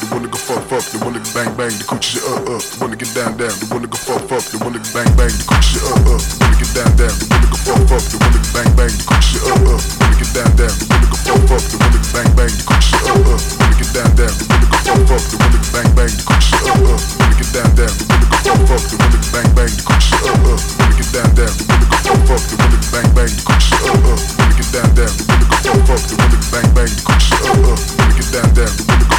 The wanna go fuck fuck, The wanna bang bang, the coochie shit up up, they wanna get down down, The wanna go fuck fuck, The wanna bang bang, the coochie shit up up, they wanna get down down, The wanna go fuck fuck, The wanna bang bang, the coochie shit up up, they wanna get down down, The wanna go fuck fuck, The wanna bang bang, the coochie shit up up, they wanna get down down, The wanna go fuck fuck, The wanna bang bang, the coochie shit up up, they wanna get down down, The wanna go fuck fuck, they wanna bang bang, the coochie shit up up, they wanna get down down, they wanna go fuck fuck, they wanna bang bang, the coochie shit up up, they wanna get down down, they wanna go fuck fuck, they wanna bang bang, the coochie shit up up, they wanna get down down.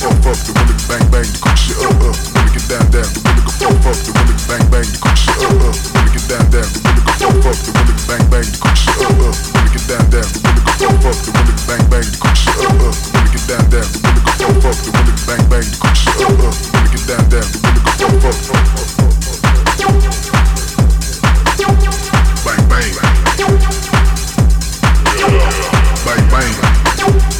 fuck fuck, the women bang bang, the cool up up, the women get down down, the women go fuck fuck, the women bang bang, the cool up up, the women get down down, the women go fuck fuck, the women bang bang, the cool up up, the women get down down, the women go fuck fuck, the women bang bang, the cool up up, the women get down down, the women go up up, bang bang, bang bang